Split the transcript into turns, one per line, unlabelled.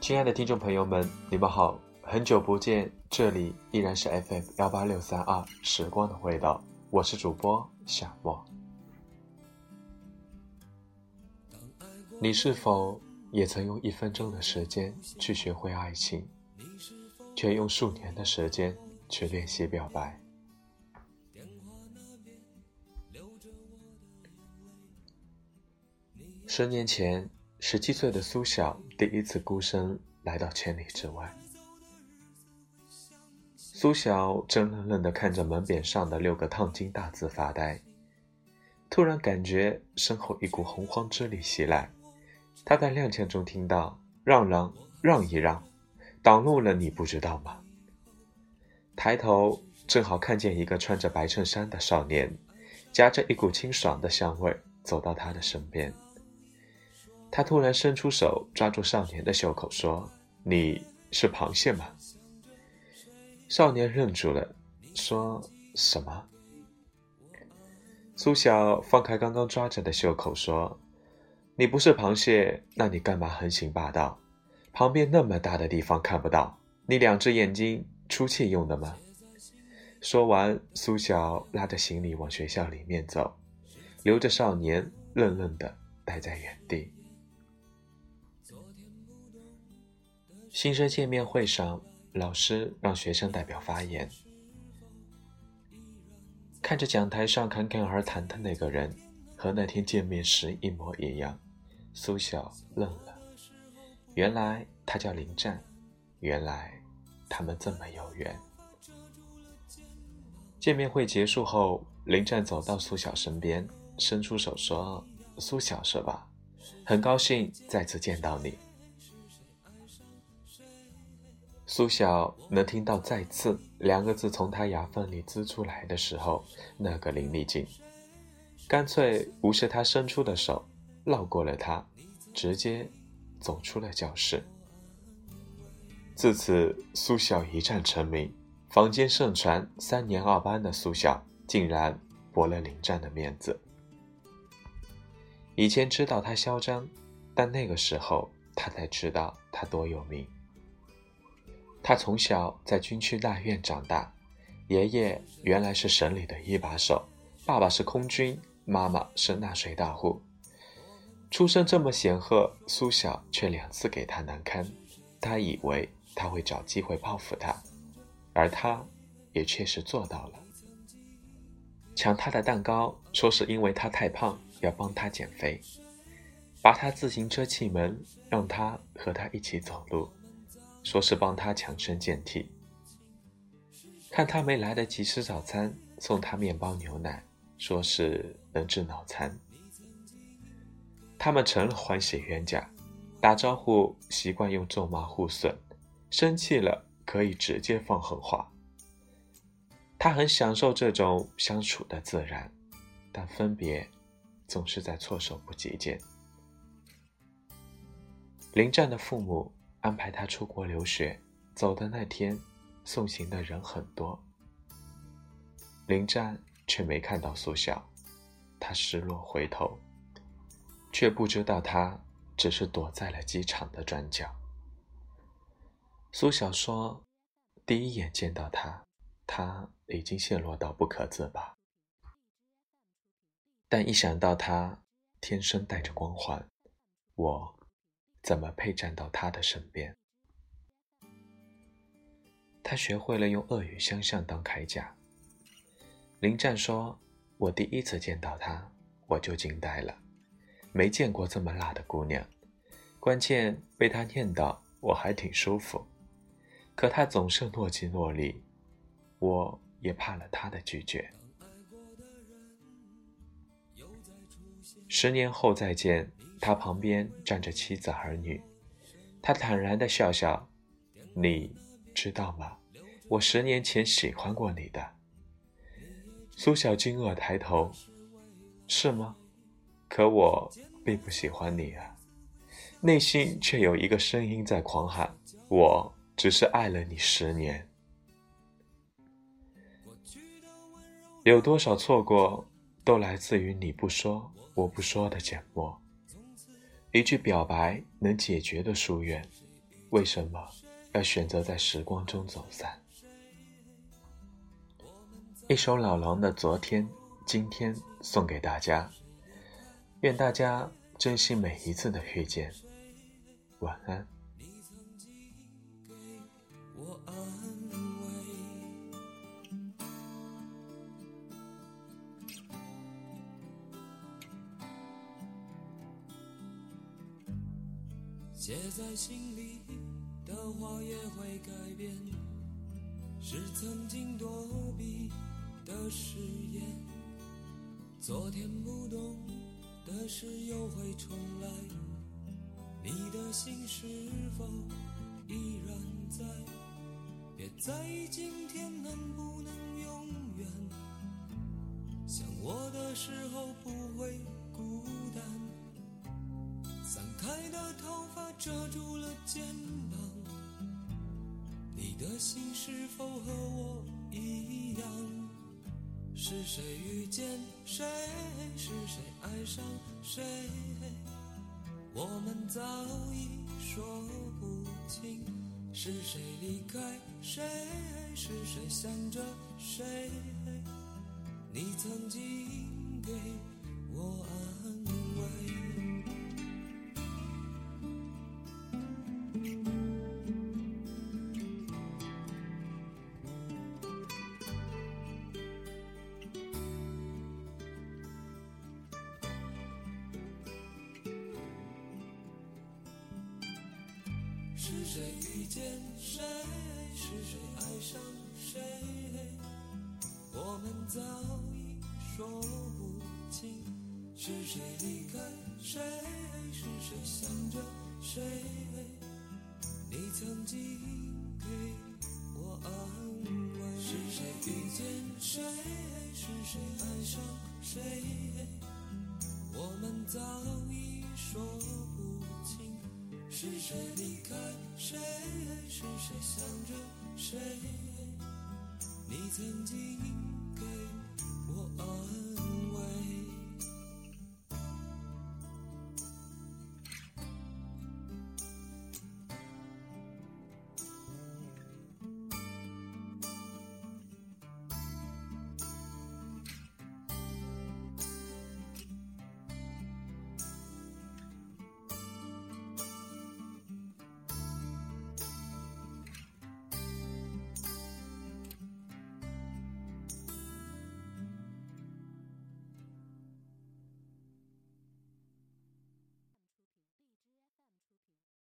亲爱的听众朋友们，你们好，很久不见，这里依然是 FM 幺八六三二时光的味道，我是主播夏沫。你是否也曾用一分钟的时间去学会爱情，却用数年的时间去练习表白？十年前。十七岁的苏晓第一次孤身来到千里之外。苏晓正愣愣地看着门匾上的六个烫金大字发呆，突然感觉身后一股洪荒之力袭来。他在踉跄中听到：“让让，让一让，挡路了，你不知道吗？”抬头正好看见一个穿着白衬衫的少年，夹着一股清爽的香味走到他的身边。他突然伸出手抓住少年的袖口，说：“你是螃蟹吗？”少年愣住了，说什么？苏晓放开刚刚抓着的袖口，说：“你不是螃蟹，那你干嘛横行霸道？旁边那么大的地方看不到，你两只眼睛出气用的吗？”说完，苏晓拉着行李往学校里面走，留着少年愣愣的待在原地。新生见面会上，老师让学生代表发言。看着讲台上侃侃而谈的那个人，和那天见面时一模一样，苏晓愣了。原来他叫林战，原来他们这么有缘。见面会结束后，林战走到苏晓身边，伸出手说：“苏晓是吧？很高兴再次见到你。”苏晓能听到“再次”两个字从他牙缝里滋出来的时候，那个淋漓劲，干脆无视他伸出的手，绕过了他，直接走出了教室。自此，苏晓一战成名，坊间盛传三年二班的苏晓竟然驳了林战的面子。以前知道他嚣张，但那个时候他才知道他多有名。他从小在军区大院长大，爷爷原来是省里的一把手，爸爸是空军，妈妈是纳税大户。出身这么显赫，苏小却两次给他难堪。他以为他会找机会报复他，而他也确实做到了。抢他的蛋糕，说是因为他太胖，要帮他减肥；拔他自行车气门，让他和他一起走路。说是帮他强身健体，看他没来得及吃早餐，送他面包牛奶，说是能治脑残。他们成了欢喜冤家，打招呼习惯用咒骂互损，生气了可以直接放狠话。他很享受这种相处的自然，但分别总是在措手不及间。临战的父母。安排他出国留学，走的那天，送行的人很多。林战却没看到苏晓，他失落回头，却不知道他只是躲在了机场的转角。苏晓说：“第一眼见到他，他已经陷落到不可自拔。但一想到他天生带着光环，我……”怎么配站到他的身边？他学会了用恶语相向当铠甲。林战说：“我第一次见到她，我就惊呆了，没见过这么辣的姑娘。关键被她念叨，我还挺舒服。可她总是若即若离，我也怕了她的拒绝。十年后再见。”他旁边站着妻子儿女，他坦然地笑笑：“你知道吗？我十年前喜欢过你的。”苏小惊愕抬头：“是吗？可我并不喜欢你啊。”内心却有一个声音在狂喊：“我只是爱了你十年。”有多少错过，都来自于你不说，我不说的缄默。一句表白能解决的疏远，为什么要选择在时光中走散？一首老狼的《昨天》，今天送给大家，愿大家珍惜每一次的遇见。晚安。
写在心里的话也会改变，是曾经躲避的誓言。昨天不懂的事又会重来，你的心是否依然在？别在意今天能不能永远，想我的时候不会孤单。散开的头发遮住了肩膀，你的心是否和我一样？是谁遇见谁？是谁爱上谁？我们早已说不清。是谁离开谁？是谁想着谁？你曾经给我安是谁遇见谁？是谁爱上谁？我们早已说不清。是谁离开谁？是谁想着谁？你曾经给我安慰。是谁遇见谁？是谁爱上谁？我们早已说不清。是谁？离开谁？是谁想着谁？你曾经给我爱。